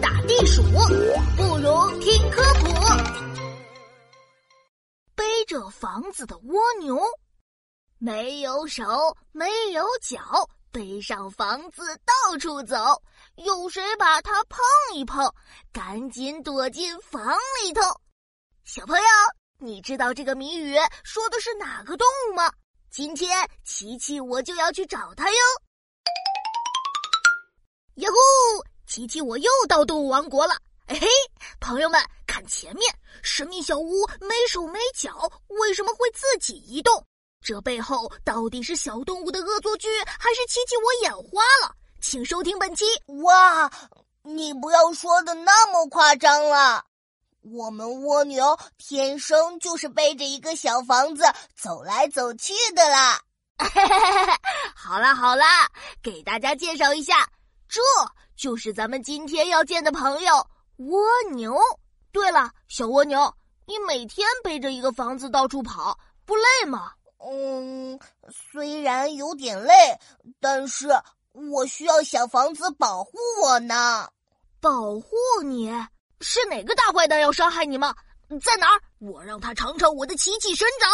打地鼠，不如听科普。背着房子的蜗牛，没有手，没有脚，背上房子到处走。有谁把它碰一碰，赶紧躲进房里头。小朋友，你知道这个谜语说的是哪个动物吗？今天琪琪我就要去找它哟。琪琪我又到动物王国了。哎嘿，朋友们，看前面，神秘小屋没手没脚，为什么会自己移动？这背后到底是小动物的恶作剧，还是琪琪我眼花了？请收听本期。哇，你不要说的那么夸张了，我们蜗牛天生就是背着一个小房子走来走去的啦。好啦好啦，给大家介绍一下，这就是咱们今天要见的朋友蜗牛。对了，小蜗牛，你每天背着一个房子到处跑，不累吗？嗯，虽然有点累，但是。我需要小房子保护我呢，保护你是哪个大坏蛋要伤害你吗？在哪儿？我让他尝尝我的奇迹神掌。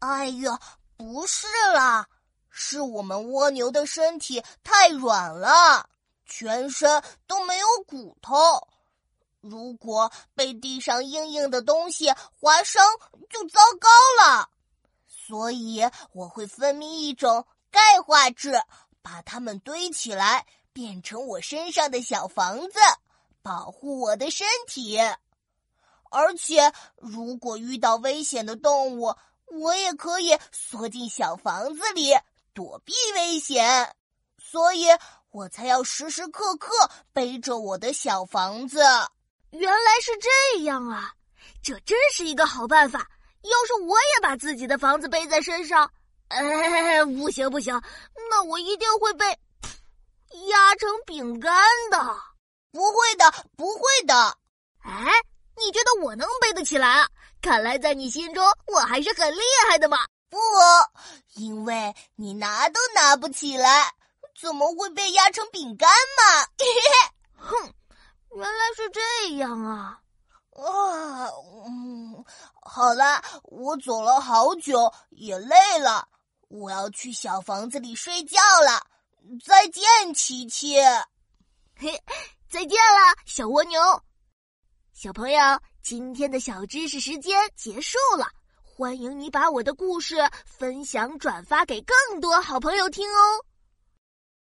哎呀，不是啦，是我们蜗牛的身体太软了，全身都没有骨头，如果被地上硬硬的东西划伤就糟糕了，所以我会分泌一种钙化质。把它们堆起来，变成我身上的小房子，保护我的身体。而且，如果遇到危险的动物，我也可以缩进小房子里躲避危险。所以我才要时时刻刻背着我的小房子。原来是这样啊！这真是一个好办法。要是我也把自己的房子背在身上。哎，不行不行，那我一定会被压成饼干的。不会的，不会的。哎，你觉得我能背得起来啊？看来在你心中我还是很厉害的嘛。不，因为你拿都拿不起来，怎么会被压成饼干嘛？哼，原来是这样啊。啊，嗯，好了，我走了好久，也累了。我要去小房子里睡觉了，再见，琪琪。嘿，再见了，小蜗牛。小朋友，今天的小知识时间结束了，欢迎你把我的故事分享转发给更多好朋友听哦。